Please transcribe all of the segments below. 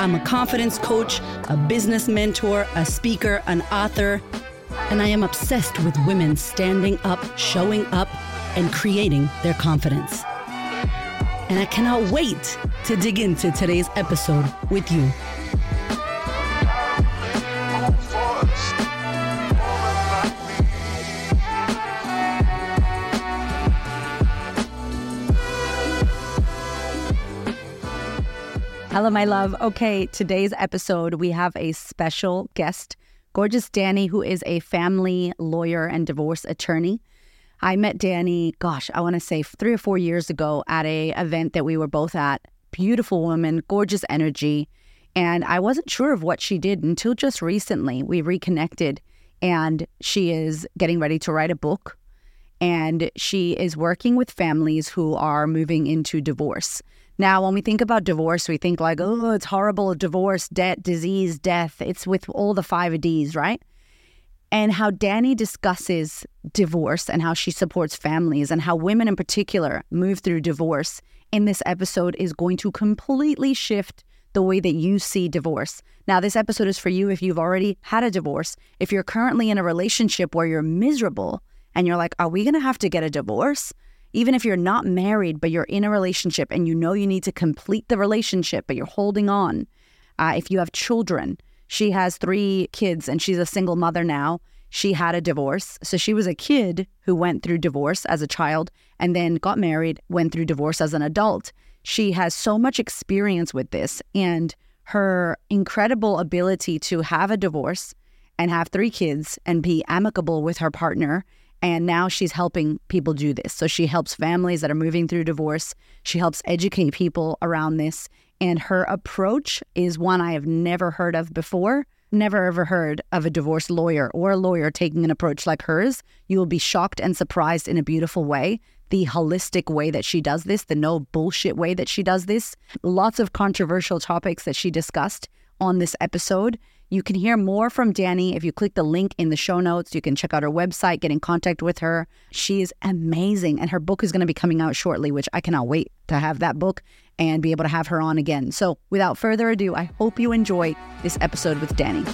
I'm a confidence coach, a business mentor, a speaker, an author, and I am obsessed with women standing up, showing up, and creating their confidence. And I cannot wait to dig into today's episode with you. Hello, my love. Okay, today's episode, we have a special guest, gorgeous Danni, who is a family lawyer and divorce attorney. I met Danni, gosh, I want to say three or four years ago at a event that we were both at. Beautiful woman, gorgeous energy. And I wasn't sure of what she did until just recently. We reconnected and she is getting ready to write a book. And she is working with families who are moving into divorce. Now, when we think about divorce, we think like, oh, it's horrible divorce, debt, disease, death. It's with all the five D's, right? And how Danni discusses divorce and how she supports families and how women in particular move through divorce in this episode is going to completely shift the way that you see divorce. Now, this episode is for you if you've already had a divorce, if you're currently in a relationship where you're miserable and you're like, are we going to have to get a divorce? Even if you're not married, but you're in a relationship and you know you need to complete the relationship, but you're holding on. Uh, if you have children, she has three kids and she's a single mother now. She had a divorce. So she was a kid who went through divorce as a child and then got married, went through divorce as an adult. She has so much experience with this and her incredible ability to have a divorce and have three kids and be amicable with her partner and now she's helping people do this. So she helps families that are moving through divorce. She helps educate people around this. And her approach is one I have never heard of before. Never ever heard of a divorce lawyer or a lawyer taking an approach like hers. You will be shocked and surprised in a beautiful way. The holistic way that she does this, the no bullshit way that she does this. Lots of controversial topics that she discussed on this episode. You can hear more from Danni if you click the link in the show notes. You can check out her website, get in contact with her. She is amazing, and her book is going to be coming out shortly, which I cannot wait to have that book and be able to have her on again. So, without further ado, I hope you enjoy this episode with Danni.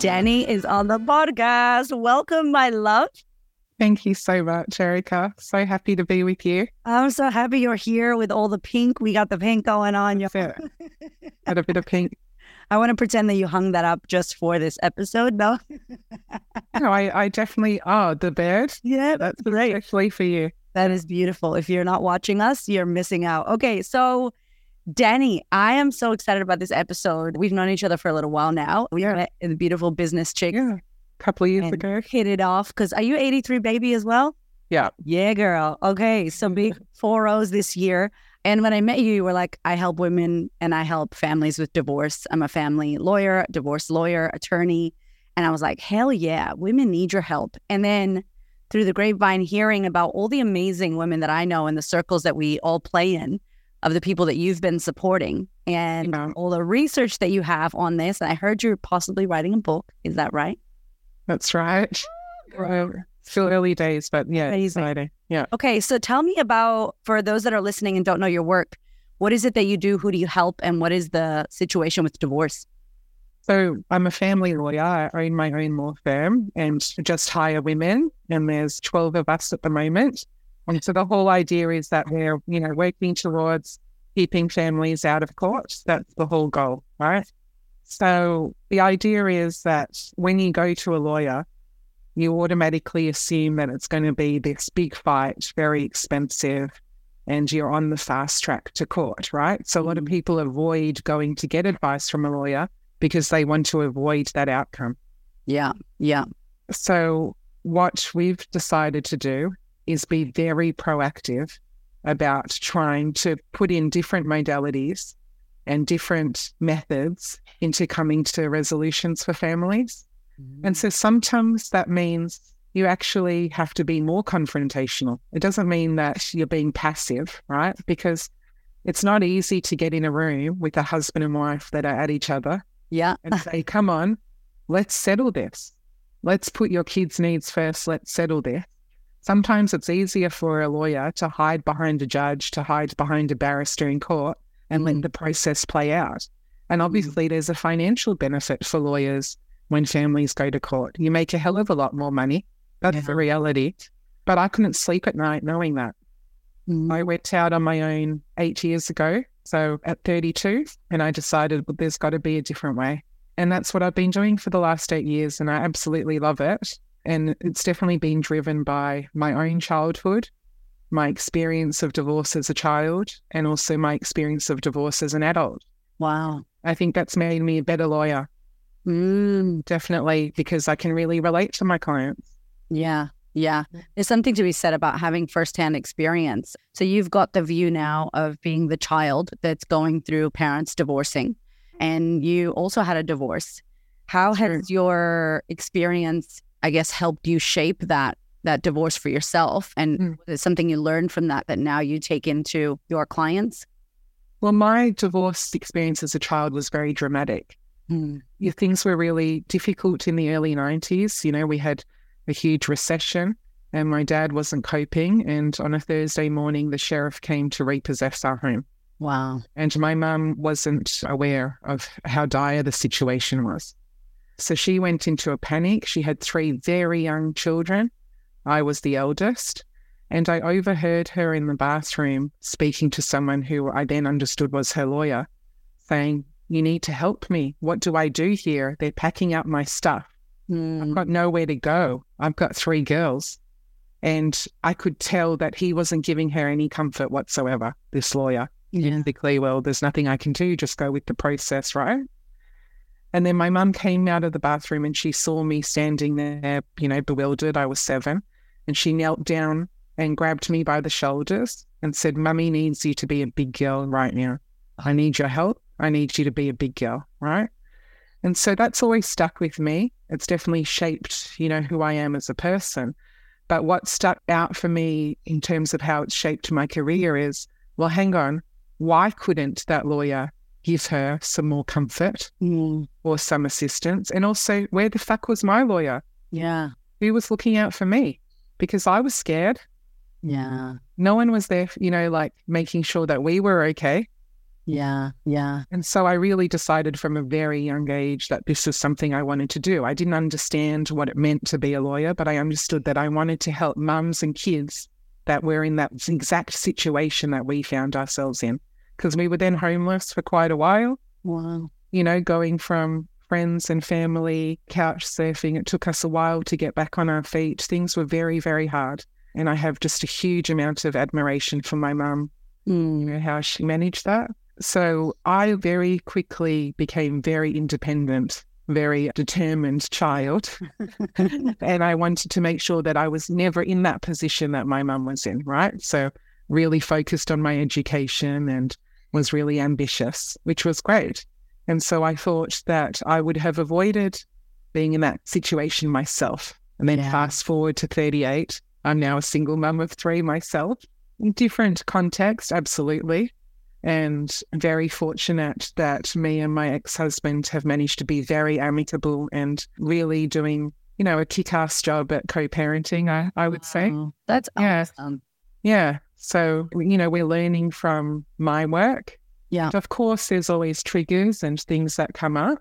Danni is on the podcast. Welcome, my love. Thank you so much, Erika. So happy to be with you. I'm so happy you're here with all the pink. We got the pink going on. Yeah. Had a bit of pink. I want to pretend that you hung that up just for this episode, no? no, I, I definitely are the bird. Yeah, that's great. Especially for you. That is beautiful. If you're not watching us, you're missing out. Okay, so Danni, I am so excited about this episode. We've known each other for a little while now. We are in the beautiful business chick. Yeah couple of years ago. Hit it off because are you 83 baby as well? Yeah. Yeah, girl. Okay. So big four O's this year. And when I met you, you were like, I help women and I help families with divorce. I'm a family lawyer, divorce lawyer, attorney. And I was like, hell yeah, women need your help. And then through the grapevine, hearing about all the amazing women that I know in the circles that we all play in, of the people that you've been supporting and yeah. all the research that you have on this. And I heard you're possibly writing a book. Is that right? That's right. still early days, but yeah, Amazing. exciting. Yeah. Okay, so tell me about for those that are listening and don't know your work, what is it that you do? Who do you help? And what is the situation with divorce? So I'm a family lawyer. I own my own law firm and just hire women. And there's 12 of us at the moment. And so the whole idea is that we're, you know, working towards keeping families out of court. That's the whole goal, right? So the idea is that when you go to a lawyer, you automatically assume that it's going to be this big fight, very expensive, and you're on the fast track to court, right? So a lot of mm-hmm. people avoid going to get advice from a lawyer because they want to avoid that outcome. Yeah, yeah. So what we've decided to do is be very proactive about trying to put in different modalities and different methods into coming to resolutions for families. Mm-hmm. And so sometimes that means you actually have to be more confrontational. It doesn't mean that you're being passive, right? Because it's not easy to get in a room with a husband and wife that are at each other. Yeah. And say, come on, let's settle this. Let's put your kids' needs first. Let's settle this. Sometimes it's easier for a lawyer to hide behind a judge, to hide behind a barrister in court and let mm. the process play out. And mm. obviously, there's a financial benefit for lawyers when families go to court. You make a hell of a lot more money. That's yeah. the reality. But I couldn't sleep at night knowing that. Mm. I went out on my own eight years ago, so at 32, and I decided well, there's got to be a different way. And that's what I've been doing for the last eight years, and I absolutely love it. And it's definitely been driven by my own childhood, my experience of divorce as a child, and also my experience of divorce as an adult. Wow. I think that's made me a better lawyer. Mm. Definitely, because I can really relate to my clients. Yeah. Yeah. There's something to be said about having firsthand experience. So you've got the view now of being the child that's going through parents divorcing, and you also had a divorce. How has your experience I guess helped you shape that that divorce for yourself and mm. it's something you learned from that that now you take into your clients? Well, my divorce experience as a child was very dramatic. Mm. Yeah, things were really difficult in the early 90s. You know, we had a huge recession and my dad wasn't coping. And on a Thursday morning, the sheriff came to repossess our home. Wow. And my mum wasn't aware of how dire the situation was. So she went into a panic. She had three very young children. I was the eldest. And I overheard her in the bathroom speaking to someone who I then understood was her lawyer, saying, You need to help me. What do I do here? They're packing up my stuff. Mm. I've got nowhere to go. I've got three girls. And I could tell that he wasn't giving her any comfort whatsoever, this lawyer. Yeah. Basically, well, there's nothing I can do. Just go with the process, right? And then my mum came out of the bathroom and she saw me standing there, you know, bewildered. I was seven. And she knelt down and grabbed me by the shoulders and said, Mummy needs you to be a big girl right now. I need your help. I need you to be a big girl, right? And so that's always stuck with me. It's definitely shaped, you know, who I am as a person. But what stuck out for me in terms of how it's shaped my career is, well, hang on, why couldn't that lawyer give her some more comfort mm. or some assistance. And also, where the fuck was my lawyer? Yeah. Who was looking out for me? Because I was scared. Yeah. No one was there, you know, like making sure that we were okay. Yeah. Yeah. And so I really decided from a very young age that this was something I wanted to do. I didn't understand what it meant to be a lawyer, but I understood that I wanted to help mums and kids that were in that exact situation that we found ourselves in because we were then homeless for quite a while. Wow. You know, going from friends and family, couch surfing, it took us a while to get back on our feet. Things were very, very hard. And I have just a huge amount of admiration for my mum, mm. you know, how she managed that. So I very quickly became very independent, very determined child. and I wanted to make sure that I was never in that position that my mum was in, right? So really focused on my education and was really ambitious, which was great. And so I thought that I would have avoided being in that situation myself. And then yeah. fast forward to 38, I'm now a single mum of three myself. In different context, absolutely. And very fortunate that me and my ex husband have managed to be very amicable and really doing, you know, a kick ass job at co parenting, I, I would say. That's awesome. Yeah. yeah. So, you know, we're learning from my work. Yeah. Of course, there's always triggers and things that come up.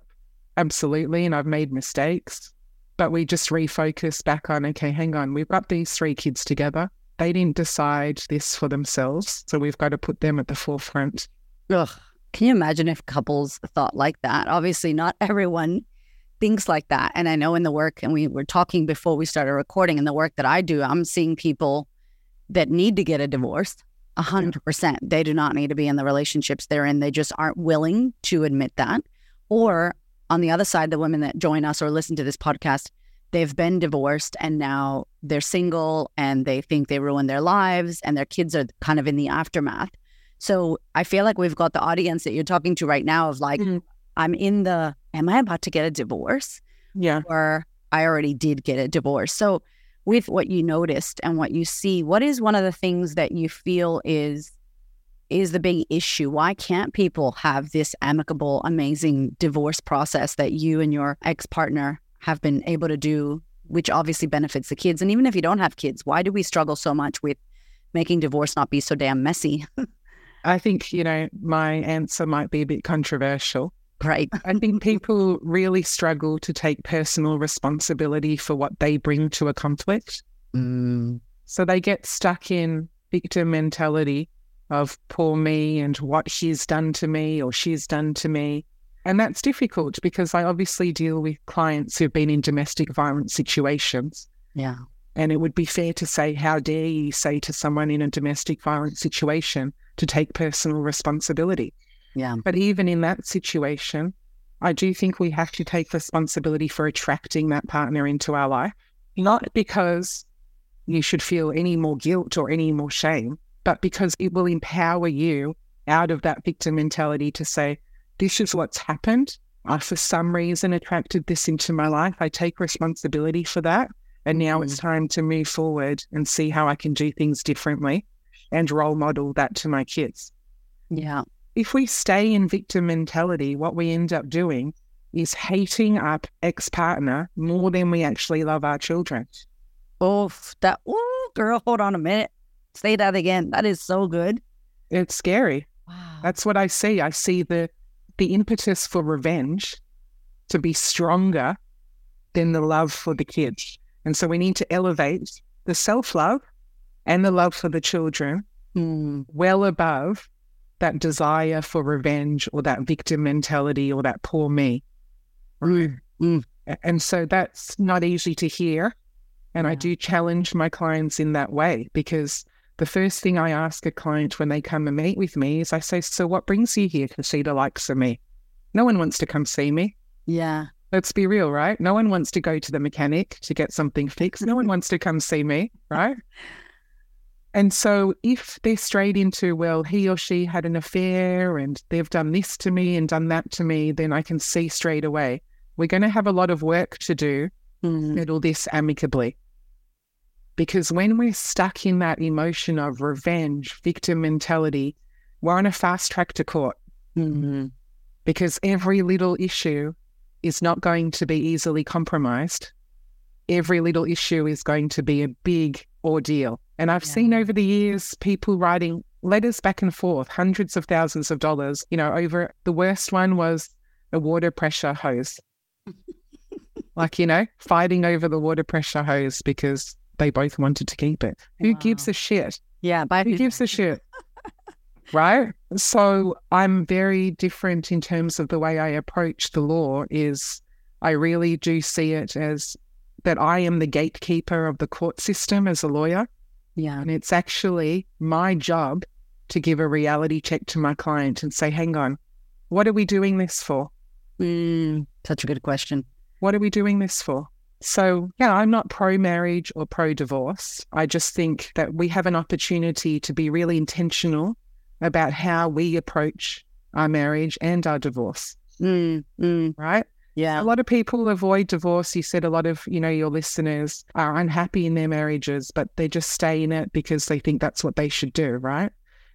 Absolutely. And I've made mistakes, but we just refocus back on okay, hang on, we've got these three kids together. They didn't decide this for themselves. So we've got to put them at the forefront. Ugh. Can you imagine if couples thought like that? Obviously, not everyone thinks like that. And I know in the work, and we were talking before we started recording, in the work that I do, I'm seeing people that need to get a divorce. A hundred percent. They do not need to be in the relationships they're in. They just aren't willing to admit that. Or on the other side, the women that join us or listen to this podcast, they've been divorced and now they're single and they think they ruined their lives and their kids are kind of in the aftermath. So I feel like we've got the audience that you're talking to right now of like, Mhm. I'm in the, am I about to get a divorce? Yeah. Or I already did get a divorce. So with what you noticed and what you see, what is one of the things that you feel is is the big issue? Why can't people have this amicable, amazing divorce process that you and your ex-partner have been able to do, which obviously benefits the kids? And even if you don't have kids, why do we struggle so much with making divorce not be so damn messy? I think, you know, my answer might be a bit controversial. Right. I think people really struggle to take personal responsibility for what they bring to a conflict. Mm, So they get stuck in victim mentality of poor me and what she's done to me or she's done to me. And that's difficult because I obviously deal with clients who've been in domestic violence situations. yeah. And it would be fair to say, how dare you say to someone in a domestic violence situation to take personal responsibility? Yeah. But even in that situation, I do think we have to take responsibility for attracting that partner into our life, not because you should feel any more guilt or any more shame, but because it will empower you out of that victim mentality to say, this is what's happened. I, for some reason, attracted this into my life. I take responsibility for that. And now it's mm. time to move forward and see how I can do things differently and role model that to my kids Yeah. If we stay in victim mentality, what we end up doing is hating our ex partner more than we actually love our children. Oh, that, oh, girl, hold on a minute. Say that again. That is so good. It's scary. Wow. That's what I see. I see the the impetus for revenge to be stronger than the love for the kids. And so we need to elevate the self love and the love for the children Mm, well above that desire for revenge or that victim mentality or that poor me. mm, mm. And so that's not easy to hear. And I do challenge my clients in that way because the first thing I ask a client when they come and meet with me is I say, So what brings you here to see the likes of me? No one wants to come see me. Yeah. Let's be real, right? No one wants to go to the mechanic to get something fixed. No one wants to come see me, right? And so if they're straight into, well, he or she had an affair and they've done this to me and done that to me, then I can see straight away we're going to have a lot of work to do Mm, settle this amicably. Because when we're stuck in that emotion of revenge, victim mentality, we're on a fast track to court mm, because every little issue is not going to be easily compromised. Every little issue is going to be a big ordeal. And I've Yeah. seen over the years people writing letters back and forth, hundreds of thousands of dollars, you know, over the worst one was a water pressure hose. like, you know, fighting over the water pressure hose because they both wanted to keep it. Who gives a shit? Yeah. But Who gives a shit? right? So I'm very different in terms of the way I approach the law is I really do see it as that I am the gatekeeper of the court system as a lawyer. Yeah. And it's actually my job to give a reality check to my client and say, hang on, what are we doing this for? Mm, such a good question. What are we doing this for? So, yeah, I'm not pro marriage or pro divorce. I just think that we have an opportunity to be really intentional about how we approach our marriage and our divorce, Mm, mm, right? Yeah. A lot of people avoid divorce. You said a lot of, you know, your listeners are unhappy in their marriages, but they just stay in it because they think that's what they should do, right?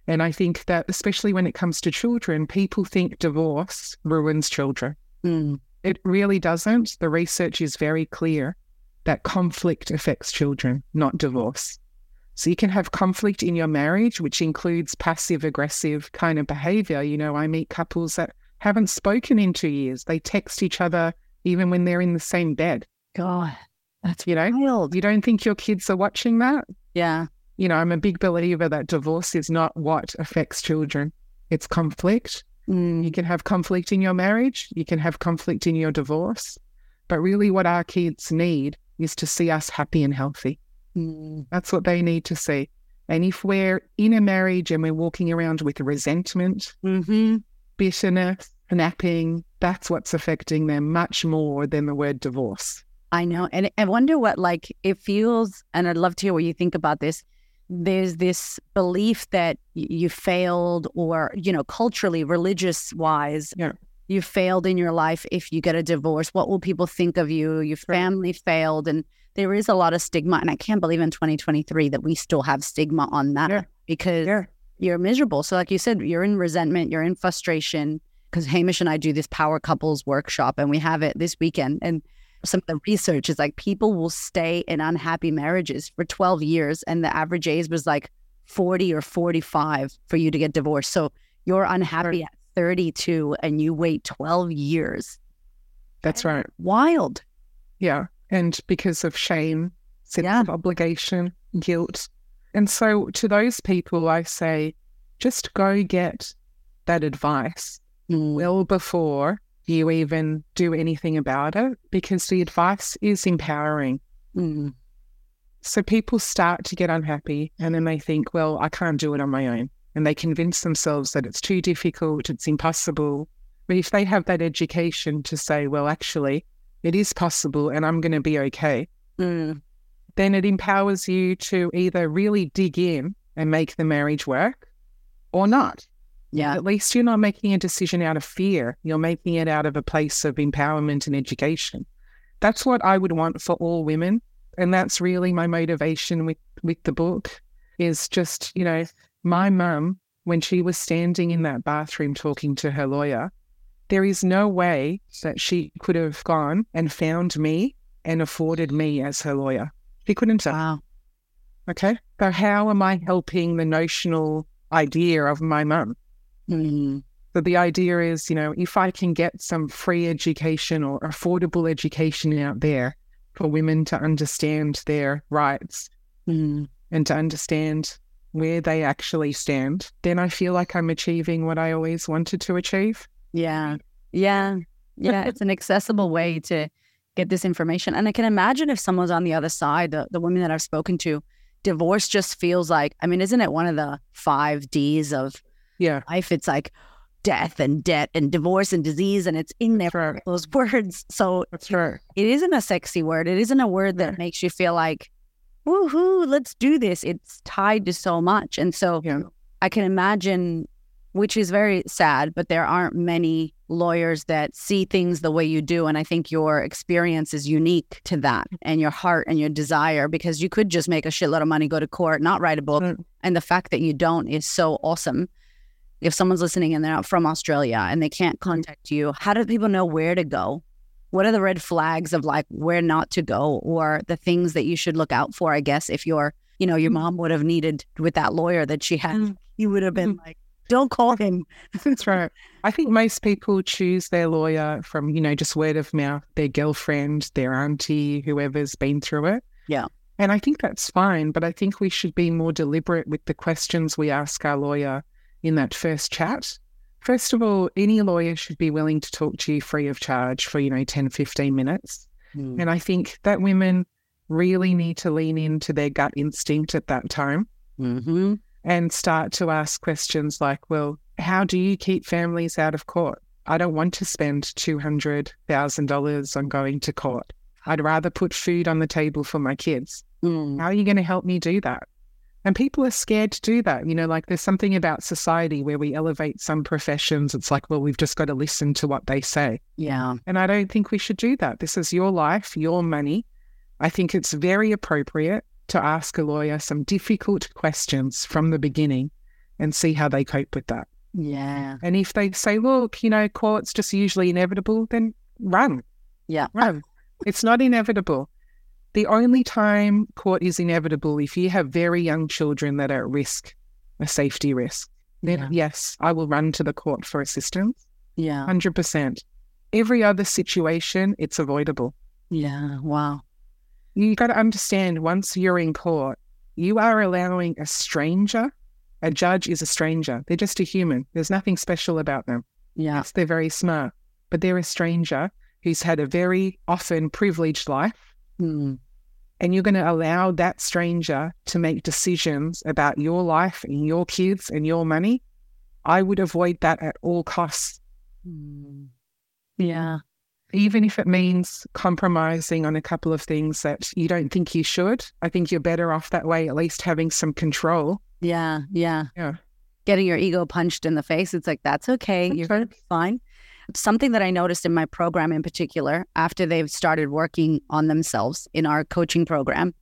And I think that especially when it comes to children, people think divorce ruins children. Mm, It really doesn't. The research is very clear that conflict affects children, not divorce. So you can have conflict in your marriage, which includes passive aggressive kind of behavior. You know, I meet couples that haven't spoken in two years. They text each other even when they're in the same bed. God, that's You know, wild. you don't think your kids are watching that? Yeah. You know, I'm a big believer that divorce is not what affects children. It's conflict. Mm, You can have conflict in your marriage, you can have conflict in your divorce, but really what our kids need is to see us happy and healthy. mm, That's what they need to see. And if we're in a marriage and we're walking around with resentment, hmm bitterness, napping, that's what's affecting them much more than the word divorce. I know. And I wonder what, like, it feels, and I'd love to hear what you think about this. there's this belief that you failed or, you know, culturally, religious wise, yeah. you failed in your life if you get a divorce. What will people think of you? Your family right. failed. And there is a lot of stigma. And I can't believe in 2023 that we still have stigma on that yeah. because yeah. You're miserable. So, like you said, you're in resentment, you're in frustration. Because Hamish and I do this power couples workshop and we have it this weekend. And some of the research is like people will stay in unhappy marriages for 12 years and the average age was like 40 or 45 for you to get divorced. So you're unhappy at 32 and you wait 12 years. That's right. Wild. Yeah. And because of shame, sense yeah. of obligation, guilt. And so to those people, I say, just go get that advice mm. well before you even do anything about it because the advice is empowering. Mm. So people start to get unhappy and then they think, well, I can't do it on my own. And they convince themselves that it's too difficult, it's impossible. But if they have that education to say, well, actually, it is possible and I'm going to be okay, mm. Then it empowers you to either really dig in and make the marriage work or not. Yeah. At least you're not making a decision out of fear. You're making it out of a place of empowerment and education. That's what I would want for all women. And that's really my motivation with, with the book is just, you know, my mum, when she was standing in that bathroom talking to her lawyer, there is no way that she could have gone and found me and afforded me as her lawyer. She couldn't have. Wow. Okay. So how am I helping the notional idea of my mum? So the idea is, you know, if I can get some free education or affordable education out there for women to understand their rights mm-hmm. and to understand where they actually stand, then I feel like I'm achieving what I always wanted to achieve. Yeah. Yeah. Yeah. it's an accessible way to get this information. And I can imagine if someone's on the other side, the, the women that I've spoken to, divorce just feels like, I mean, isn't it one of the five D's of yeah. life. It's like death and debt and divorce and disease, and it's in there, right. those words. So right. it isn't a sexy word. It isn't a word that makes you feel like, woohoo, let's do this. It's tied to so much. And so yeah. I can imagine, which is very sad, but there aren't many lawyers that see things the way you do. And I think your experience is unique to that and your heart and your desire because you could just make a shitload of money, go to court, not write a book. Mm. And the fact that you don't is so awesome if someone's listening and they're not from Australia and they can't contact you, how do people know where to go? What are the red flags of like where not to go or the things that you should look out for? I guess if you're, you know, your mm. mom would have needed with that lawyer that she had, mm. you would have been mm. like, don't call him. That's right. I think most people choose their lawyer from, you know, just word of mouth, their girlfriend, their auntie, whoever's been through it. Yeah. And I think that's fine, but I think we should be more deliberate with the questions we ask our lawyer in that first chat. First of all, any lawyer should be willing to talk to you free of charge for, you know, 10, 15 minutes. Mm. And I think that women really need to lean into their gut instinct at that time mm-hmm. And start to ask questions like, well, how do you keep families out of court? I don't want to spend $200,000 on going to court. I'd rather put food on the table for my kids. Mm. How are you going to help me do that? And people are scared to do that. You know, like there's something about society where we elevate some professions. It's like, well, we've just got to listen to what they say. Yeah. And I don't think we should do that. This is your life, your money. I think it's very appropriate to ask a lawyer some difficult questions from the beginning and see how they cope with that. Yeah. And if they say, look, you know, court's just usually inevitable, then run. Yeah. Run. it's not inevitable. The only time court is inevitable if you have very young children that are at risk, a safety risk. Then Yeah. yes, I will run to the court for assistance. Yeah. Hundred percent. Every other situation, it's avoidable. Yeah. Wow. You got to understand once you're in court, you are allowing a stranger. A judge is a stranger. They're just a human. There's nothing special about them. Yeah. Yes, they're very smart, but they're a stranger who's had a very often privileged life. Mm. And you're going to allow that stranger to make decisions about your life and your kids and your money. I would avoid that at all costs. Mm. Yeah. Even if it means compromising on a couple of things that you don't think you should, I think you're better off that way, at least having some control. Yeah, yeah. Yeah. Getting your ego punched in the face. It's like, that's okay. That's You're right. fine. Something that I noticed in my program in particular, after they've started working on themselves in our coaching program,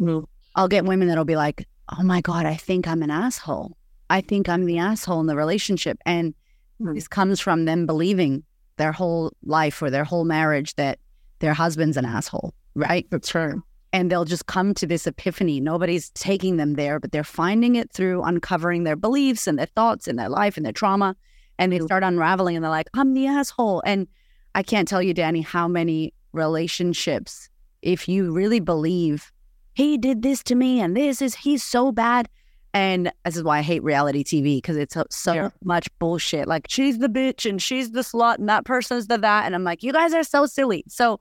Mm. I'll get women that'll be like, oh my God, I think I'm an asshole. I think I'm the asshole in the relationship. And Mm. this comes from them believing their whole life or their whole marriage that their husband's an asshole, right? That's right. and they'll just come to this epiphany. Nobody's taking them there, but they're finding it through uncovering their beliefs and their thoughts and their life and their trauma. And they start unraveling and they're like, I'm the asshole. And I can't tell you, Danni, how many relationships, if you really believe he did this to me and this is, he's so bad. And this is why I hate reality TV because it's so- so Yeah. much bullshit. Like she's the bitch and she's the slut and that person's the that. And I'm like, you guys are so silly. So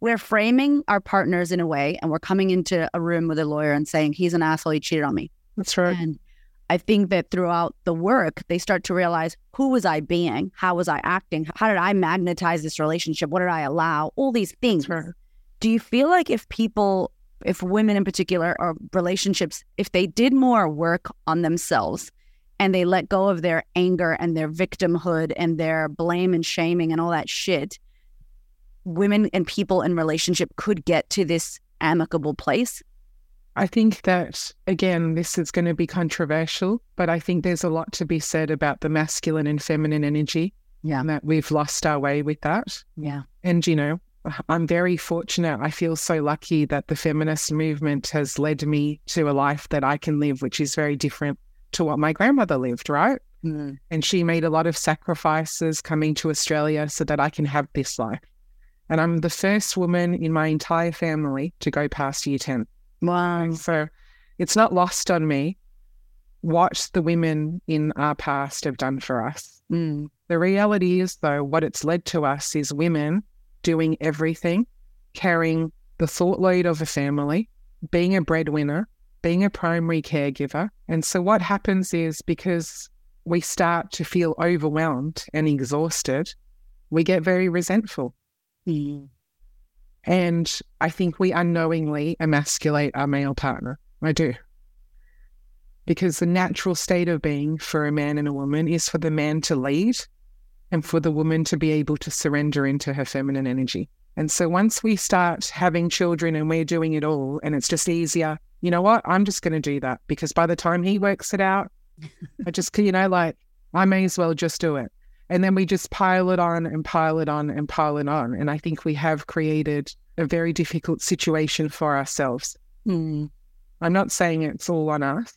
we're framing our partners in a way and we're coming into a room with a lawyer and saying he's an asshole he cheated on me That's right. and i think that throughout the work they start to realize who was i being how was i acting how did i magnetize this relationship what did i allow all these things right. do you feel like if people if women in particular or relationships if they did more work on themselves and they let go of their anger and their victimhood and their blame and shaming and all that shit women and people in relationship could get to this amicable place I think that, again, this is going to be controversial, but I think there's a lot to be said about the masculine and feminine energy Yeah. and that we've lost our way with that. yeah And, you know, I'm very fortunate. I feel so lucky that the feminist movement has led me to a life that I can live, which is very different to what my grandmother lived, right? Mm. And she made a lot of sacrifices coming to Australia so that I can have this life. And I'm the first woman in my entire family to go past year 10. wow So it's not lost on me what the women in our past have done for us. Mm. The reality is, though, what it's led to us is women doing everything, carrying the thought load of a family, being a breadwinner, being a primary caregiver. And so what happens is because we start to feel overwhelmed and exhausted, we get very resentful. Mm. And I think we unknowingly emasculate our male partner. I do. Because the natural state of being for a man and a woman is for the man to lead and for the woman to be able to surrender into her feminine energy. And so once we start having children and we're doing it all and it's just easier, you know what? I'm just going to do that because by the time he works it out, I just, you know, like I may as well just do it. And then we just pile it on and pile it on and pile it on. And I think we have created a very difficult situation for ourselves. Mm. I'm not saying it's all on us,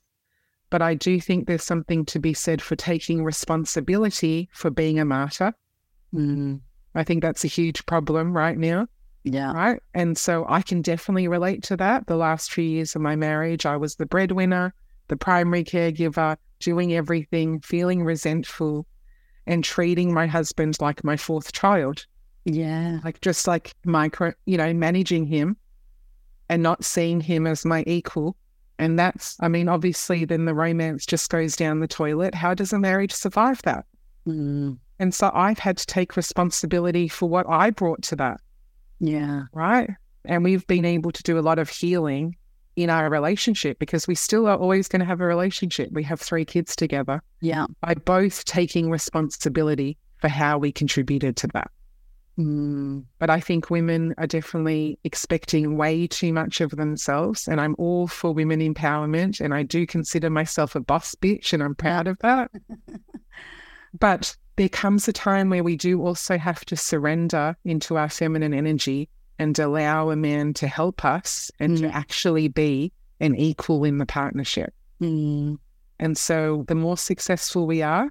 but I do think there's something to be said for taking responsibility for being a martyr. Mm. I think that's a huge problem right now, yeah right? And so I can definitely relate to that. The last few years of my marriage, I was the breadwinner, the primary caregiver, doing everything, feeling resentful, and treating my husband like my fourth child. yeah like just like micro, you know, managing him and not seeing him as my equal. And that's, I mean, obviously, then the romance just goes down the toilet. How does a marriage survive that? Mm. And so I've had to take responsibility for what I brought to that, yeah right? And we've been able to do a lot of healing in our relationship because we still are always going to have a relationship. We have three kids together yeah by both taking responsibility for how we contributed to that. Mm. But I think women are definitely expecting way too much of themselves. And I'm all for women empowerment. And I do consider myself a boss bitch, and I'm proud of that. but there comes a time where we do also have to surrender into our feminine energy and allow a man to help us and to Mm. actually be an equal in the partnership. Mm. And so the more successful we are,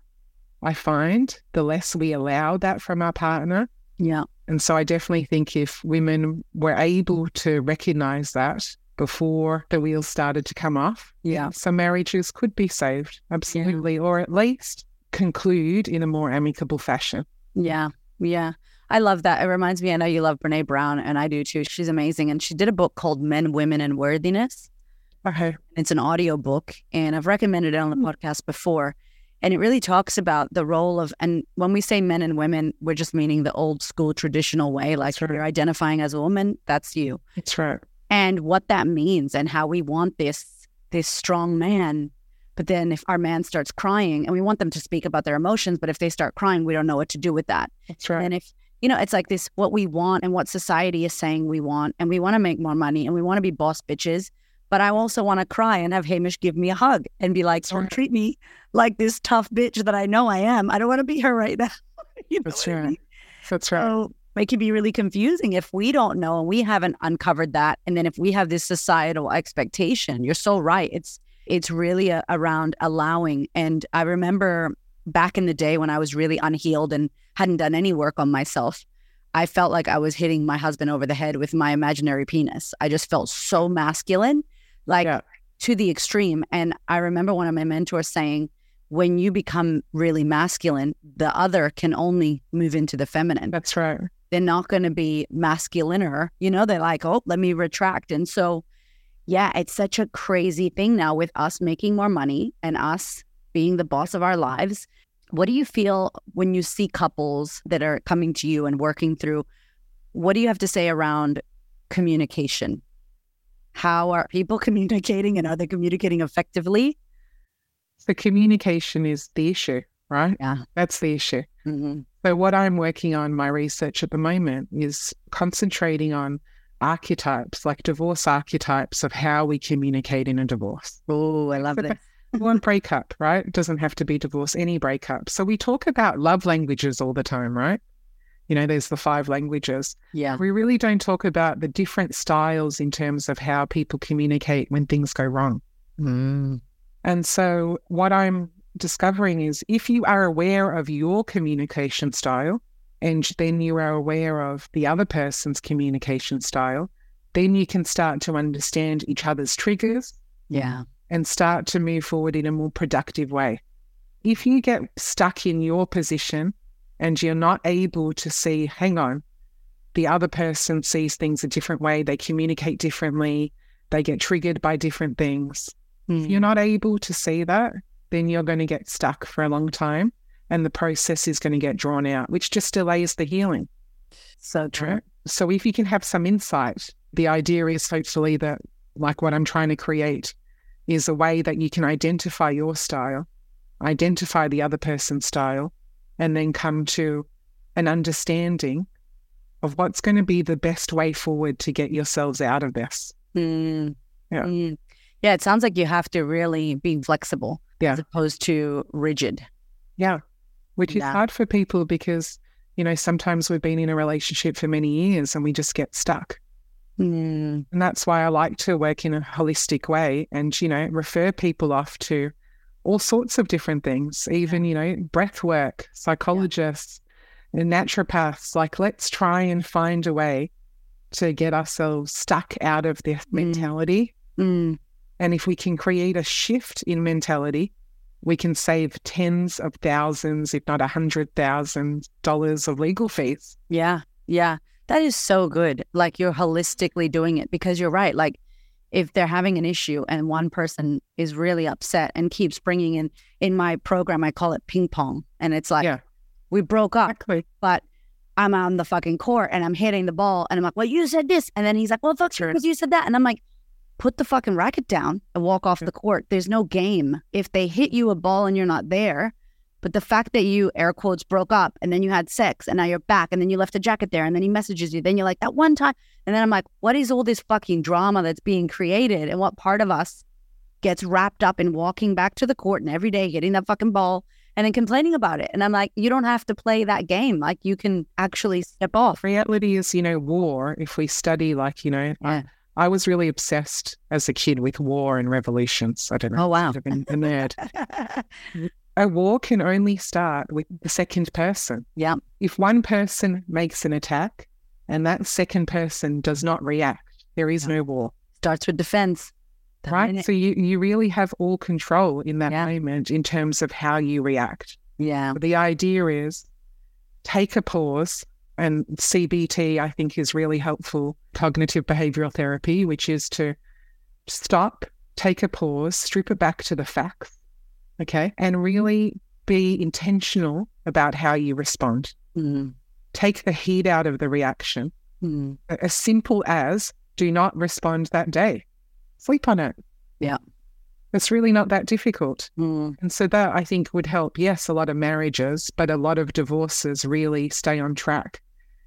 I find the less we allow that from our partner. Yeah And so I definitely think if women were able to recognize that before the wheels started to come off, yeah some marriages could be saved, absolutely, or at least conclude in a more amicable fashion. Yeah. Yeah. I love that. It reminds me, I know you love Brene Brown, and I do too. She's amazing. And she did a book called Men, Women, and Worthiness. Okay. It's an audio book, and I've recommended it on the hmm. podcast before. And it really talks about the role of, and when we say men and women, we're just meaning the old school traditional way. Like right. you're identifying as a woman, that's you. That's right. And what that means and how we want this this strong man. But then if our man starts crying and we want them to speak about their emotions, but if they start crying, we don't know what to do with that. That's right. And if you know, it's like this what we want and what society is saying we want, and we want to make more money and we want to be boss bitches. But I also want to cry and have Hamish give me a hug and be like, don't right. treat me like this tough bitch that I know I am. I don't want to be her right now. you know That's what I right. mean? That's right. So it can be really confusing if we don't know and we haven't uncovered that. And then if we have this societal expectation, you're so right. It's it's really a, around allowing. And I remember back in the day when I was really unhealed and hadn't done any work on myself, I felt like I was hitting my husband over the head with my imaginary penis. I just felt so masculine, like Yeah. to the extreme. And I remember one of my mentors saying, when you become really masculine, the other can only move into the feminine That's right. they're not going to be masculiner. You know, they're like, oh, let me retract. And so, yeah, it's such a crazy thing now with us making more money and us being the boss of our lives. What do you feel when you see couples that are coming to you and working through? What do you have to say around communication? How are people communicating and are they communicating effectively? So communication is the issue, right? Yeah. That's the issue. Mm-hmm. So what I'm working on my research at the moment is concentrating on archetypes, like divorce archetypes of how we communicate in a divorce. Oh, I love this. One breakup, right? It doesn't have to be divorce, any breakup. So we talk about love languages all the time, right? You know, there's the five languages. Yeah. We really don't talk about the different styles in terms of how people communicate when things go wrong. Mm. And so, what I'm discovering is if you are aware of your communication style and then you are aware of the other person's communication style, then you can start to understand each other's triggers Yeah. and start to move forward in a more productive way. If you get stuck in your position and you're not able to see, hang on, the other person sees things a different way, they communicate differently, they get triggered by different things. If you're not able to see that, then you're going to get stuck for a long time and the process is going to get drawn out, which just delays the healing. So true. So if you can have some insight, the idea is hopefully that, like what I'm trying to create, is a way that you can identify your style, identify the other person's style, and then come to an understanding of what's going to be the best way forward to get yourselves out of this. Mm. Yeah. Mm. Yeah, it sounds like you have to really be flexible Yeah. as opposed to rigid. Yeah. Which is Yeah. hard for people because, you know, sometimes we've been in a relationship for many years and we just get stuck. Mm. And that's why I like to work in a holistic way and, you know, refer people off to all sorts of different things, even, you know, breath work, psychologists, and naturopaths. Like, let's try and find a way to get ourselves stuck out of this mentality. Mm. And if we can create a shift in mentality, we can save tens of thousands, if not a hundred thousand dollars of legal fees. Yeah. Yeah. That is so good. Like you're holistically doing it because you're right. Like if they're having an issue and one person is really upset and keeps bringing in, in my program, I call it ping pong. And it's like, Yeah. we broke up, Exactly. but I'm on the fucking court and I'm hitting the ball and I'm like, well, you said this. And then he's like, well, fuck Sure. because you said that. And I'm like, put the fucking racket down and walk off the court. There's no game. If they hit you a ball and you're not there, but the fact that you air quotes broke up and then you had sex and now you're back and then you left a jacket there and then he messages you, then you're like, that one time. And then I'm like, what is all this fucking drama that's being created? And what part of us gets wrapped up in walking back to the court and every day hitting that fucking ball and then complaining about it? And I'm like, you don't have to play that game. Like you can actually step off. Reality is, you know, war. If we study, like, you know, Yeah. I, was really obsessed as a kid with war and revolutions. I don't know. Oh, wow. sort of a nerd. A war can only start with the second person. Yeah. If one person makes an attack and that second person does not react, there is Yeah. no war. Starts with defense. The right? minute- So you, you really have all control in that Yeah. moment in terms of how you react. yeah. The idea is take a pause, and CBT, I think, is really helpful cognitive behavioral therapy, which is to stop, take a pause, strip it back to the facts, okay, and really be intentional about how you respond. Mm. Take the heat out of the reaction. Mm. As simple as do not respond that day. Sleep on it. Yeah. It's really not that difficult. Mm. And so that I think would help, yes, a lot of marriages, but a lot of divorces really stay on track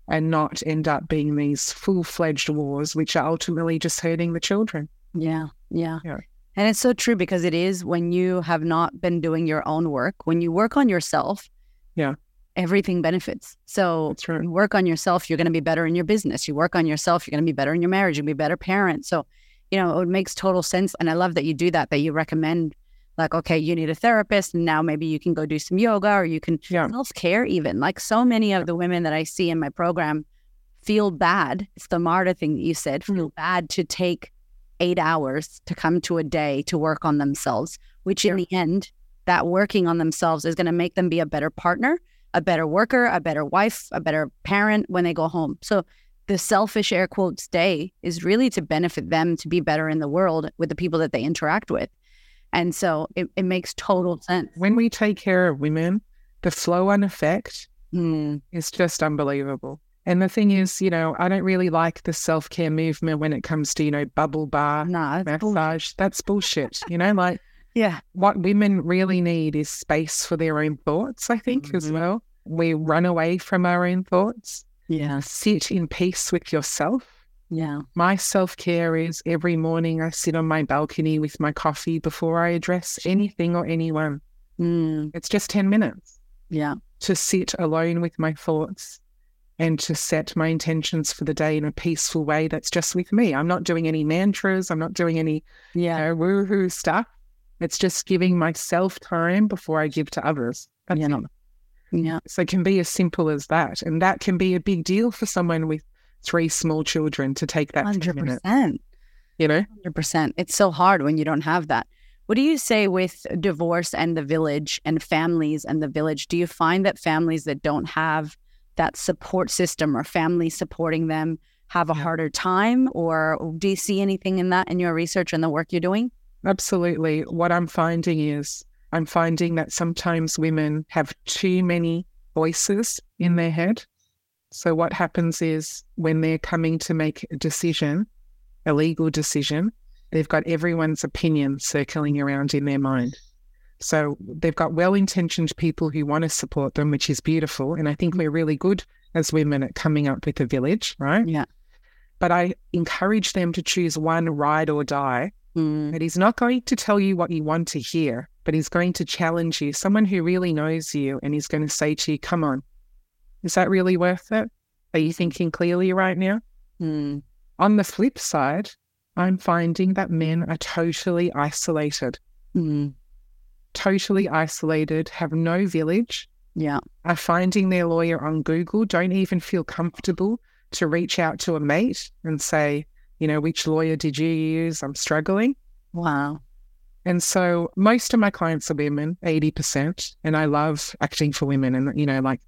and not end up being these full fledged wars, which are ultimately just hurting the children. Yeah. Yeah. Yeah. And it's so true because it is when you have not been doing your own work, when you work on yourself, Yeah. everything benefits. So right. you work on yourself, you're going to be better in your business. You work on yourself, you're going to be better in your marriage, you'll be a better parent. So, you know, it makes total sense. And I love that you do that, that you recommend, like, okay, you need a therapist. And now maybe you can go do some yoga or you can Yeah. self care, even. Like, so many of the women that I see in my program feel bad. It's the MARTA thing that you said, feel mm. bad to take eight hours to come to a day to work on themselves, which in the end, that working on themselves is going to make them be a better partner, a better worker, a better wife, a better parent when they go home. So the selfish air quotes day is really to benefit them to be better in the world with the people that they interact with. And so it, it makes total sense. When we take care of women, the flow on effect Mm, is just unbelievable. And the thing is, you know, I don't really like the self care movement when it comes to, you know, bubble bar, nah, that's massage. That's bullshit. You know, like yeah. what women really need is space for their own thoughts, I think, as Mhm. well. We run away from our own thoughts. Yeah. Sit in peace with yourself. Yeah. My self care is every morning I sit on my balcony with my coffee before I address anything or anyone. Mm, It's just 10 minutes yeah. to sit alone with my thoughts and to set my intentions for the day in a peaceful way that's just with me. I'm not doing any mantras, I'm not doing any you Yeah. know, woohoo stuff. It's just giving myself time before I give to others. That's Yeah. it. Yeah. So it can be as simple as that. And that can be a big deal for someone with three small children to take that 10 Hundred minutes, percent. you know? Hundred percent. It's so hard when you don't have that. What do you say with divorce and the village and families and the village? Do you find that families that don't have that support system or family supporting them have a harder time? Or do you see anything in that in your research and the work you're doing? Absolutely. What I'm finding is I'm finding that sometimes women have too many voices in their head. So what happens is when they're coming to make a decision, a legal decision, they've got everyone's opinion circling around in their mind. So they've got well intentioned people who want to support them, which is beautiful. And I think we're really good as women at coming up with a village, right? Yeah. But I encourage them to choose one ride or die Mm, that he's not going to tell you what you want to hear, but he's going to challenge you, someone who really knows you, and he's going to say to you, Come on, is that really worth it? Are you thinking clearly right now? mm, On the flip side, I'm finding that men are totally isolated, mm. totally isolated, have no village, Yeah. are finding their lawyer on Google, don't even feel comfortable to reach out to a mate and say, you know, which lawyer did you use? I'm struggling. Wow. And so most of my clients are women, 80%. And I love acting for women. And, you know, like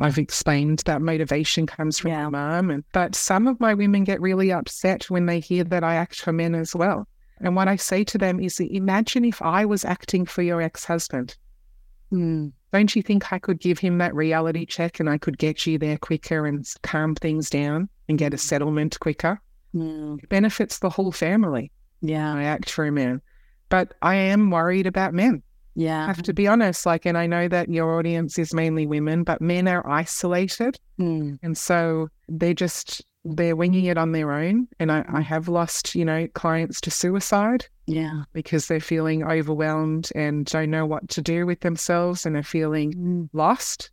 I've explained that motivation comes from Yeah. mum. And, but some of my women get really upset when they hear that I act for men as well. And what I say to them is imagine if I was acting for your ex husband. Mm, Don't you think I could give him that reality check and I could get you there quicker and calm things down and get a settlement quicker? mm. It benefits the whole family. Yeah. I act for a man. But I am worried about men. I Yeah. have to be honest. Like, and I know that your audience is mainly women, but men are isolated. Mm, And so they're just, they're winging it on their own. And I, I have lost, you know, clients to suicide yeah. because they're feeling overwhelmed and don't know what to do with themselves and are feeling Mm, lost.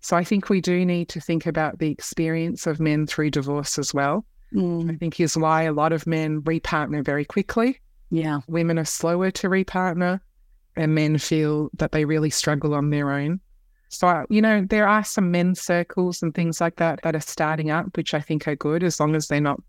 So I think we do need to think about the experience of men through divorce as well. I mm. think is why a lot of men repartner very quickly. Yeah. Women are slower to repartner, and men feel that they really struggle on their own. So, you know, there are some men's circles and things like that that are starting up, which I think are good as long as they're not,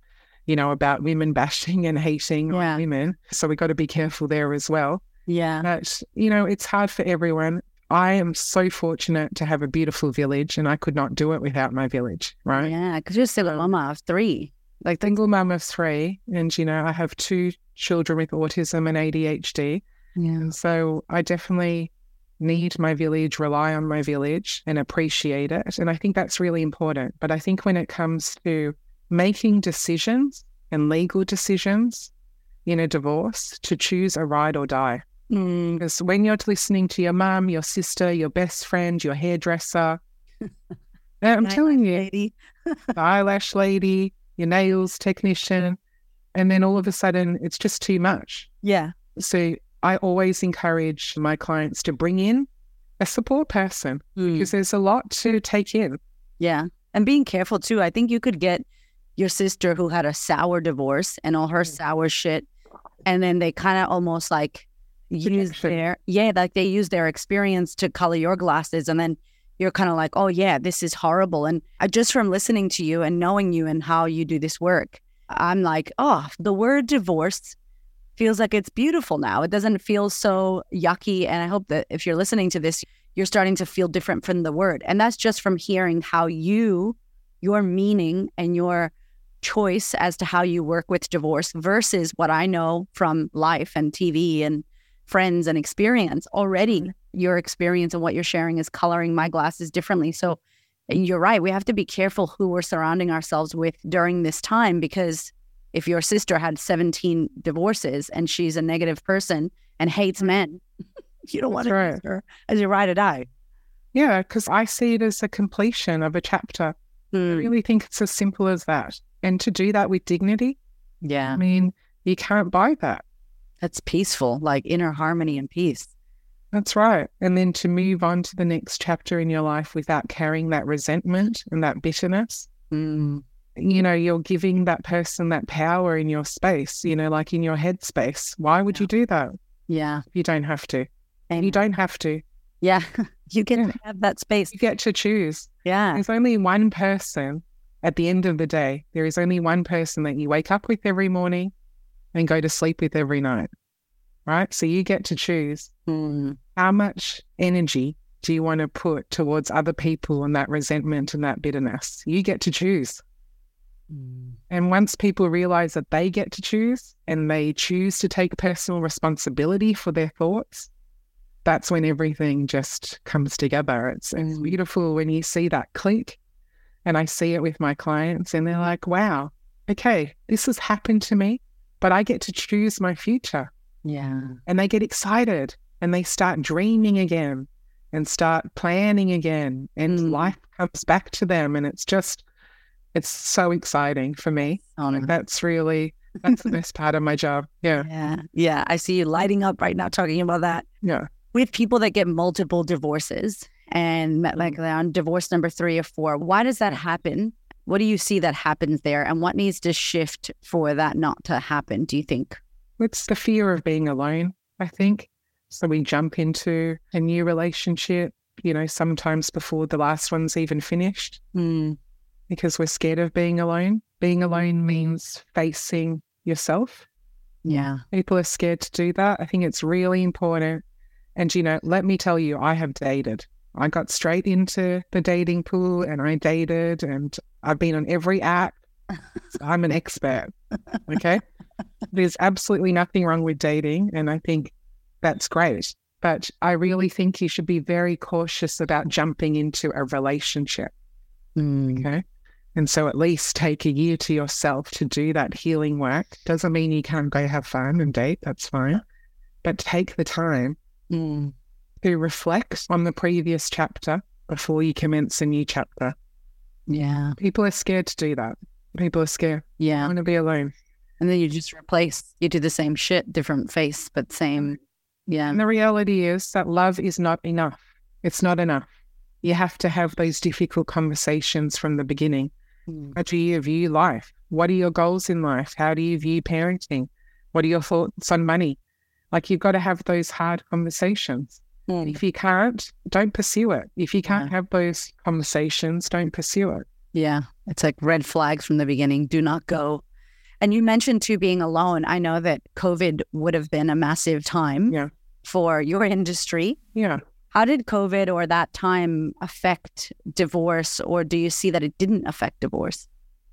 you know, about women bashing and hating Yeah. women. So we've got to be careful there as well. Yeah. But, you know, it's hard for everyone. I am so fortunate to have a beautiful village, and I could not do it without my village, right? Yeah. Because you're still a mama of three. Like, Single mum of three, and, you know, I have two children with autism and ADHD. Yeah. And so I definitely need my village, rely on my village, and appreciate it. And I think that's really important. But I think when it comes to making decisions and legal decisions in a divorce, to choose a ride or die. Mm. Because when you're listening to your mum, your sister, your best friend, your hairdresser, I'm Night telling you, lady. the eyelash lady, your nails technician, and then all of a sudden it's just too much. Yeah. So I always encourage my clients to bring in a support person Mm. because there's a lot to take in. Yeah. And being careful too. I think you could get your sister who had a sour divorce and all her sour shit. And then they kind of almost like use their, yeah, like they use their experience to color your glasses. And then you're kind of like, oh, yeah, this is horrible. And I, just from listening to you and knowing you and how you do this work, I'm like, oh, the word divorce feels like it's beautiful now. It doesn't feel so yucky. And I hope that if you're listening to this, you're starting to feel different from the word. And that's just from hearing how you, your meaning and your choice as to how you work with divorce versus what I know from life and TV and friends and experience. Already, mm-hmm. your experience and what you're sharing is coloring my glasses differently. So you're right. We have to be careful who we're surrounding ourselves with during this time because if your sister had 17 divorces and she's a negative person and hates men, you don't want to use her as your ride or die. Yeah, because I see it as a completion of a chapter. I Mm, really think it's as simple as that. And to do that with dignity, Yeah, I mean, you can't buy that. that's peaceful, like inner harmony and peace. That's right. And then to move on to the next chapter in your life without carrying that resentment and that bitterness. Mm, You know, you're giving that person that power in your space, you know, like in your head space. Why would Yeah. you do that? yeah, You don't have to. and You don't have to. Yeah, you get Yeah. to have that space. You get to choose. Yeah, There's only one person at the end of the day. There is only one person that you wake up with every morning and go to sleep with every night. Right? So you get to choose Mm, how much energy do you want to put towards other people and that resentment and that bitterness? You get to choose. Mm, And once people realize that they get to choose and they choose to take personal responsibility for their thoughts, that's when everything just comes together. It's, it's Mm. beautiful when you see that click. And I see it with my clients, and they're like, wow, okay, this has happened to me, but I get to choose my future. yeah, And they get excited and they start dreaming again and start planning again. And Mm. life comes back to them. And it's just, it's so exciting for me. Oh, no. That's really that's the best part of my job. Yeah. yeah, yeah. I see you lighting up right now talking about that. Yeah. We have people that get multiple divorces and met- like they're on divorce number three or four. Why does that happen? What do you see that happens there, and what needs to shift for that not to happen? Do you think? It's the fear of being alone, I think. So we jump into a new relationship, you know, sometimes before the last one's even finished Mm, because we're scared of being alone. Being alone means facing yourself. yeah, People are scared to do that. I think it's really important. And, you know, let me tell you, I have dated. I got straight into the dating pool and I dated and I've been on every app. So I'm an expert. Okay. There's absolutely nothing wrong with dating. And I think that's great. But I really think you should be very cautious about jumping into a relationship. Mm, Okay. And so at least take a year to yourself to do that healing work. Doesn't mean you can't go have fun and date, that's fine. But take the time mm, to reflect on the previous chapter before you commence a new chapter. yeah, People are scared to do that. People are scared. Yeah. I want to be alone. And then you just replace. You do the same shit, different face, but same. Yeah, And the reality is that love is not enough. It's not enough. You have to have those difficult conversations from the beginning. How do you view life? What are your goals in life? How do you view parenting? What are your thoughts on money? Like you've got to have those hard conversations. mm. If you can't, don't pursue it. If you can't have those conversations, don't pursue it. Yeah, it's like red flags from the beginning. Do not go. And you mentioned too being alone. I know that COVID would have been a massive time Yeah. for your industry. Yeah. How did COVID or that time affect divorce, or do you see that it didn't affect divorce?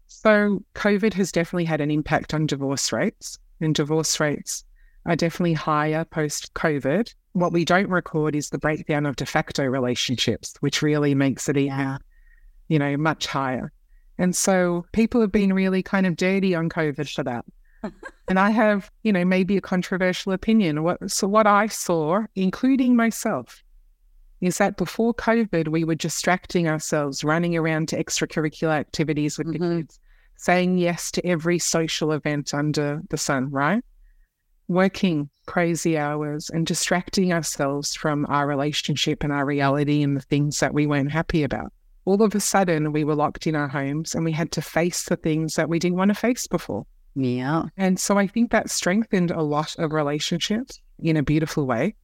So COVID has definitely had an impact on divorce rates, and divorce rates are definitely higher post COVID. What we don't record is the breakdown of de facto relationships, which really makes it even, Yeah. you know, much higher. And so people have been really kind of dirty on COVID for that. and I have, you know, maybe a controversial opinion. What so what I saw, including myself, is that before COVID, we were distracting ourselves, running around to extracurricular activities with the Mhm. kids, saying yes to every social event under the sun, right? Working crazy hours and distracting ourselves from our relationship and our reality and the things that we weren't happy about. All of a sudden, we were locked in our homes and we had to face the things that we didn't want to face before. Yeah. And so I think that strengthened a lot of relationships in a beautiful way.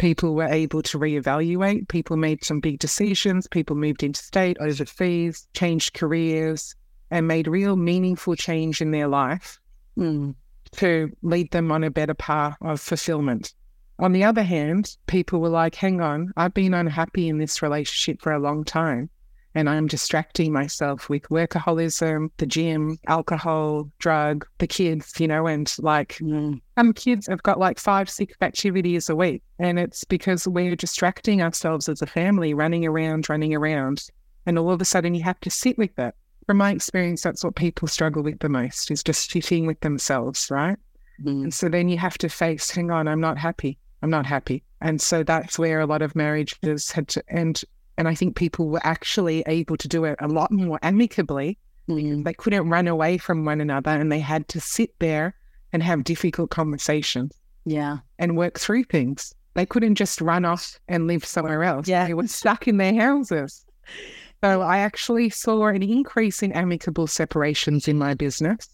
People were able to reevaluate. People made some big decisions. People moved interstate, overseas, changed careers, and made real meaningful change in their life Mm. to lead them on a better path of fulfillment. On the other hand, people were like, hang on, I've been unhappy in this relationship for a long time. And I'm distracting myself with workaholism, the gym, alcohol, drug, the kids, you know, and like Mm. some kids have got like five, six activities a week. And it's because we're distracting ourselves as a family, running around, running around. And all of a sudden you have to sit with it. From my experience, that's what people struggle with the most is just sitting with themselves, right? Mm. And so then you have to face, hang on, I'm not happy. I'm not happy. And so that's where a lot of marriages had to end. And I think people were actually able to do it a lot more amicably. Mm. They couldn't run away from one another and they had to sit there and have difficult conversations Yeah. and work through things. They couldn't just run off and live somewhere else. Yeah. They were stuck in their houses. So I actually saw an increase in amicable separations in my business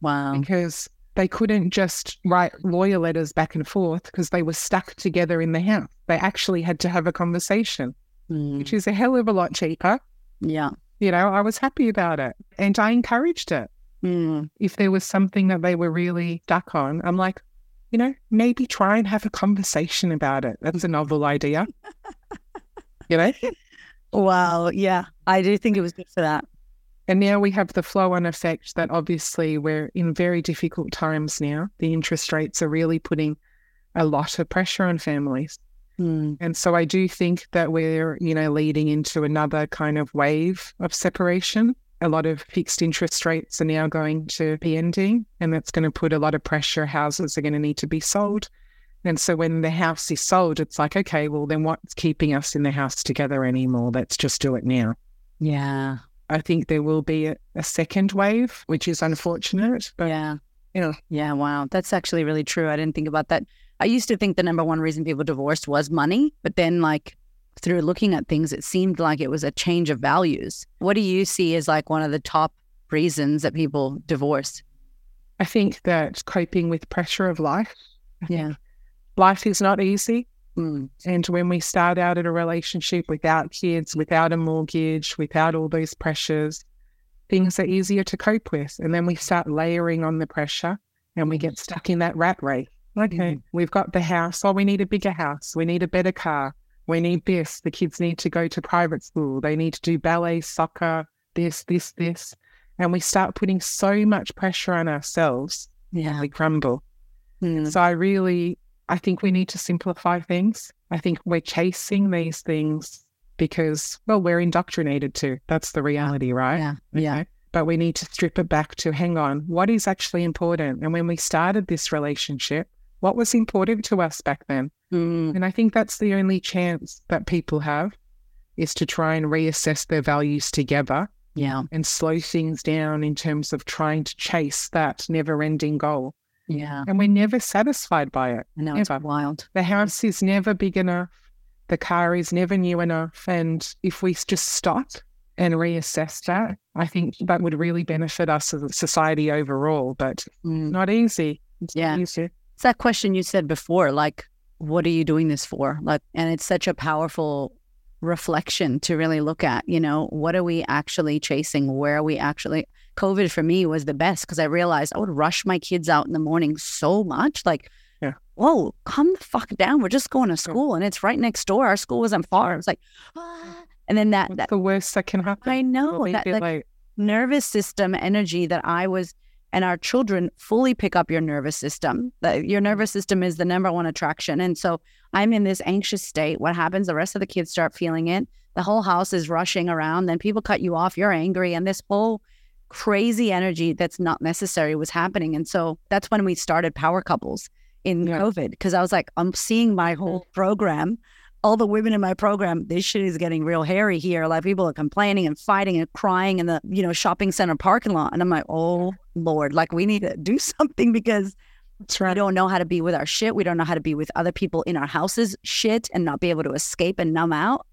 Wow. because they couldn't just write lawyer letters back and forth because they were stuck together in the house. They actually had to have a conversation, Mm. which is a hell of a lot cheaper. Yeah. You know, I was happy about it and I encouraged it. Mm. If there was something that they were really stuck on, I'm like, you know, maybe try and have a conversation about it. That's a novel idea. you know? Wow. Yeah. I do think it was good for that. And now we have the flow on effect that obviously we're in very difficult times now. The interest rates are really putting a lot of pressure on families. Mm. And so I do think that we're, you know, leading into another kind of wave of separation. A lot of fixed interest rates are now going to be ending, and that's going to put a lot of pressure. Houses are going to need to be sold. And so when the house is sold, it's like, okay, well, then what's keeping us in the house together anymore? Let's just do it now. Yeah. I think there will be a, a second wave, which is unfortunate, but Yeah. you know, Yeah. Wow. That's actually really true. I didn't think about that. I used to think the number one reason people divorced was money, but then like through looking at things, it seemed like it was a change of values. What do you see as like one of the top reasons that people divorce? I think that coping with pressure of life, Yeah. life is not easy. Mm. And when we start out in a relationship without kids, without a mortgage, without all those pressures, things are easier to cope with. And then we start layering on the pressure and we get stuck in that rat race. Okay, we've got the house. Oh, we need a bigger house. We need a better car. We need this. The kids need to go to private school. They need to do ballet, soccer, this, this, this. And we start putting so much pressure on ourselves, Yeah. we crumble. Mm. So I really, I think we need to simplify things. I think we're chasing these things because, well, we're indoctrinated to. That's the reality, right? Yeah. Yeah. Okay? But we need to strip it back to hang on, what is actually important? And when we started this relationship, what was important to us back then? Mm. And I think that's the only chance that people have is to try and reassess their values together Yeah. and slow things down in terms of trying to chase that never ending goal. Yeah. And we're never satisfied by it. I know it's wild. The house is never big enough. The car is never new enough. And if we just stop and reassess that, I think that would really benefit us as a society overall. But Mm. not easy. It's Yeah. easy. It's that question you said before, like, what are you doing this for? Like, and it's such a powerful reflection to really look at, you know, what are we actually chasing? Where are we actually? COVID for me was the best because I realized I would rush my kids out in the morning so much. Like, Yeah. whoa, calm the fuck down. We're just going to school and it's right next door. Our school wasn't far. It was like, ah. and then that, What's that the worst that can happen? I know that bit like, nervous system energy that I was, And our children fully pick up your nervous system. The, your mm-hmm. nervous system is the number one attraction. And so I'm in this anxious state. What happens? The rest of the kids start feeling it. The whole house is rushing around. Then people cut you off. You're angry. And this whole crazy energy that's not necessary was happening. And so that's when we started Power Couples in Yeah. COVID because I was like, I'm seeing my mm-hmm. whole program, all the women in my program. This shit is getting real hairy here. Like people are complaining and fighting and crying in the you know shopping center parking lot, and I'm like, oh lord, like we need to do something because That's we don't know how to be with our shit. We don't know how to be with other people in our houses shit and not be able to escape and numb out.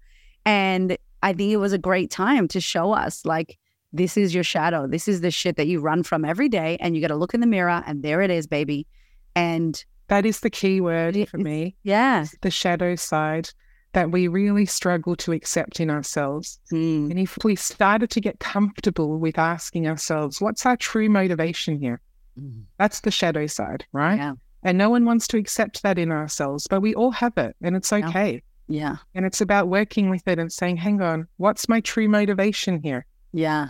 And I think it was a great time to show us like this is your shadow. This is the shit that you run from every day, and you got to look in the mirror, and there it is, baby. And That is the key word It- for me. yeah, The shadow side that we really struggle to accept in ourselves. Mm, And if we started to get comfortable with asking ourselves, what's our true motivation here? mm, That's the shadow side, right? Yeah. And no one wants to accept that in ourselves, but we all have it and it's Yeah. okay. yeah, And it's about working with it and saying, hang on, what's my true motivation here? yeah,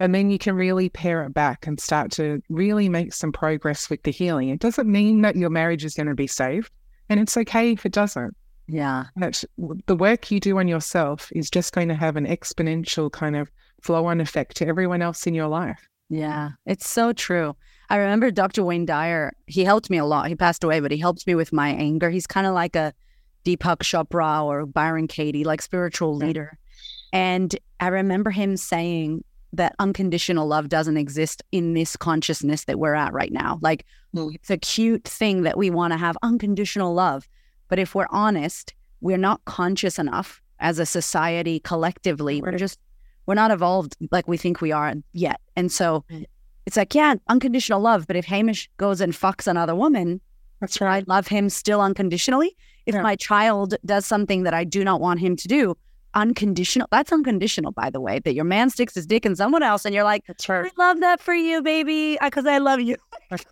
And then you can really pare it back and start to really make some progress with the healing. It doesn't mean that your marriage is going to be saved. And it's okay if it doesn't. yeah, That the work you do on yourself is just going to have an exponential kind of flow on effect to everyone else in your life. yeah. It's so true. I remember Dr. Wayne Dyer. He helped me a lot. He passed away, but he helped me with my anger. He's kind of like a Deepak Chopra or Byron Katie, like spiritual leader. And I remember him saying that unconditional love doesn't exist in this consciousness that we're at right now. Like Mm. it's a cute thing that we want to have unconditional love. But if we're honest, we're not conscious enough as a society collectively. We're just, we're not evolved like we think we are yet. And so it's like, yeah, unconditional love. But if Hamish goes and fucks another woman, That's right. I love him still unconditionally. If Yeah. my child does something that I do not want him to do, unconditional, that's unconditional, by the way, that your man sticks his dick in someone else and you're like, That's I love that for you, baby, because I love you,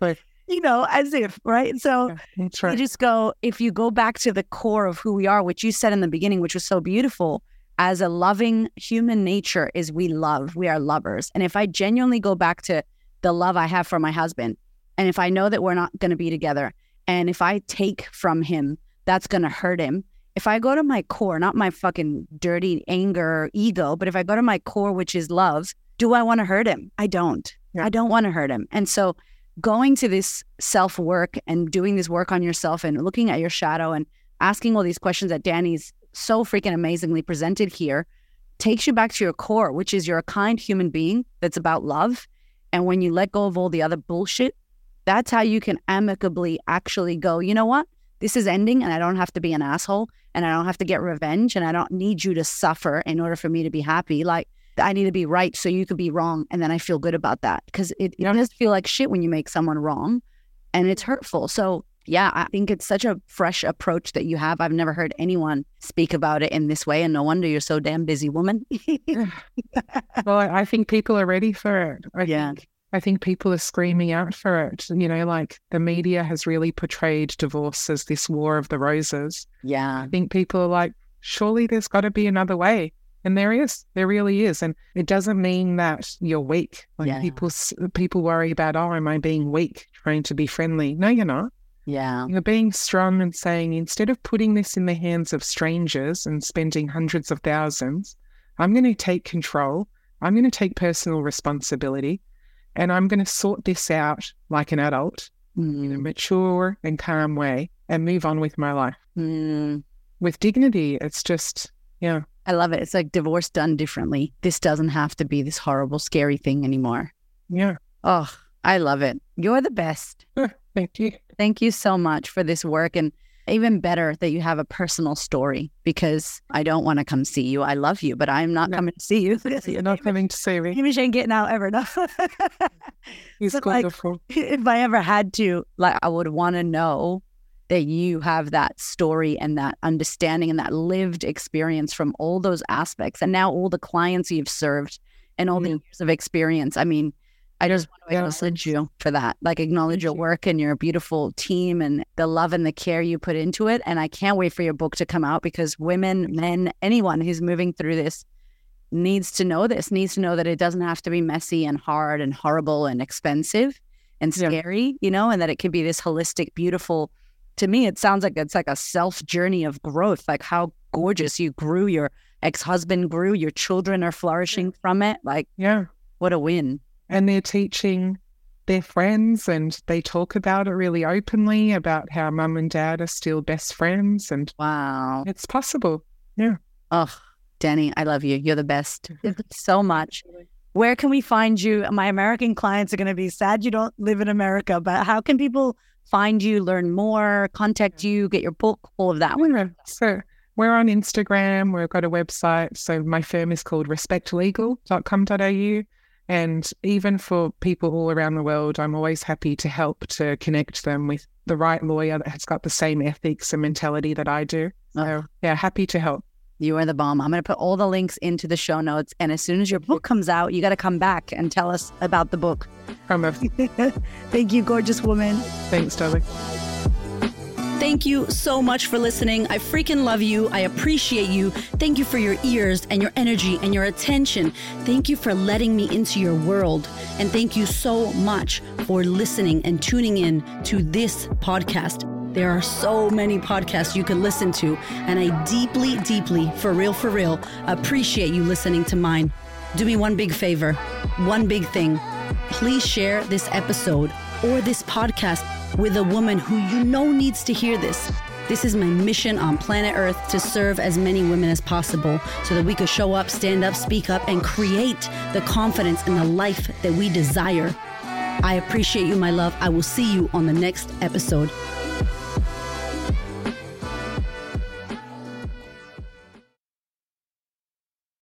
right. you know, as if, right? So That's you just go, if you go back to the core of who we are, which you said in the beginning, which was so beautiful, as a loving human nature is we love, we are lovers. And if I genuinely go back to the love I have for my husband, and if I know that we're not going to be together, and if I take from him, that's going to hurt him. If I go to my core, not my fucking dirty anger or ego, but if I go to my core, which is love, do I want to hurt him? I don't. Yeah. I don't want to hurt him. And so going to this self work and doing this work on yourself and looking at your shadow and asking all these questions that Danni's so freaking amazingly presented here takes you back to your core, which is you're a kind human being that's about love. And when you let go of all the other bullshit, that's how you can amicably actually go, you know what? This is ending and I don't have to be an asshole and I don't have to get revenge and I don't need you to suffer in order for me to be happy. Like I need to be right so you could be wrong. And then I feel good about that because it, it Yeah. does feel like shit when you make someone wrong and it's hurtful. So yeah, I think it's such a fresh approach that you have. I've never heard anyone speak about it in this way. And no wonder you're so damn busy, woman. Well, I I think people are ready for it. I Yeah. think I think people are screaming out for it. You know, like the media has really portrayed divorce as this war of the roses. yeah. I think people are like, surely there's got to be another way. And there is, there really is. And it doesn't mean that you're weak. Like Yeah. people, people worry about, oh, am I being weak, trying to be friendly? No, you're not. Yeah. You're being strong and saying, instead of putting this in the hands of strangers and spending hundreds of thousands, I'm going to take control. I'm going to take personal responsibility and I'm going to sort this out like an adult in a Mm, mature and calm way and move on with my life mm. with dignity. It's just, yeah, I love it. It's like divorce done differently. This doesn't have to be this horrible, scary thing anymore. yeah. Oh, I love it. You're the best. Thank you. Thank you so much for this work. And even better that you have a personal story because I don't want to come see you. I love you, but I'm not No. coming to see you. You're not coming to see me. Hamish ain't getting out ever. No. He's But, like, if I ever had to, like, I would want to know that you have that story and that understanding and that lived experience from all those aspects. And now all the clients you've served and all the years of experience. I mean, I just want to acknowledge you for that. Like, acknowledge your work and your beautiful team and the love and the care you put into it. And I can't wait for your book to come out because women, men, anyone who's moving through this needs to know this, needs to know that it doesn't have to be messy and hard and horrible and expensive. and Yeah. scary, you know, and that it can be this holistic, beautiful. To me, it sounds like it's like a self journey of growth. Like how gorgeous you grew, your ex husband grew, your children are flourishing from it. Like Yeah. what a win. And they're teaching their friends and they talk about it really openly about how mum and dad are still best friends and Wow. it's possible. Yeah. Oh, Danni, I love you. You're the best. So much. Where can we find you? My American clients are going to be sad you don't live in America, but how can people find you, learn more, contact you, get your book, all of that? Yeah. So we're on Instagram. We've got a website. So my firm is called respectlegal.com.au. And even for people all around the world, I'm always happy to help to connect them with the right lawyer that has got the same ethics and mentality that I do. So yeah, happy to help. You are the bomb. I'm going to put all the links into the show notes. And as soon as your book comes out, you got to come back and tell us about the book. A Thank you, gorgeous woman. thanks, darling. Thank you so much for listening. I freaking love you. I appreciate you. Thank you for your ears and your energy and your attention. Thank you for letting me into your world. And thank you so much for listening and tuning in to this podcast. There are so many podcasts you can listen to, and I deeply, deeply, for real, for real, appreciate you listening to mine. Do me one big favor, one big thing. Please share this episode or this podcast with a woman who you know needs to hear this. This is my mission on planet Earth to serve as many women as possible so that we could show up, stand up, speak up, and create the confidence and the life that we desire. I appreciate you, my love. I will see you on the next episode.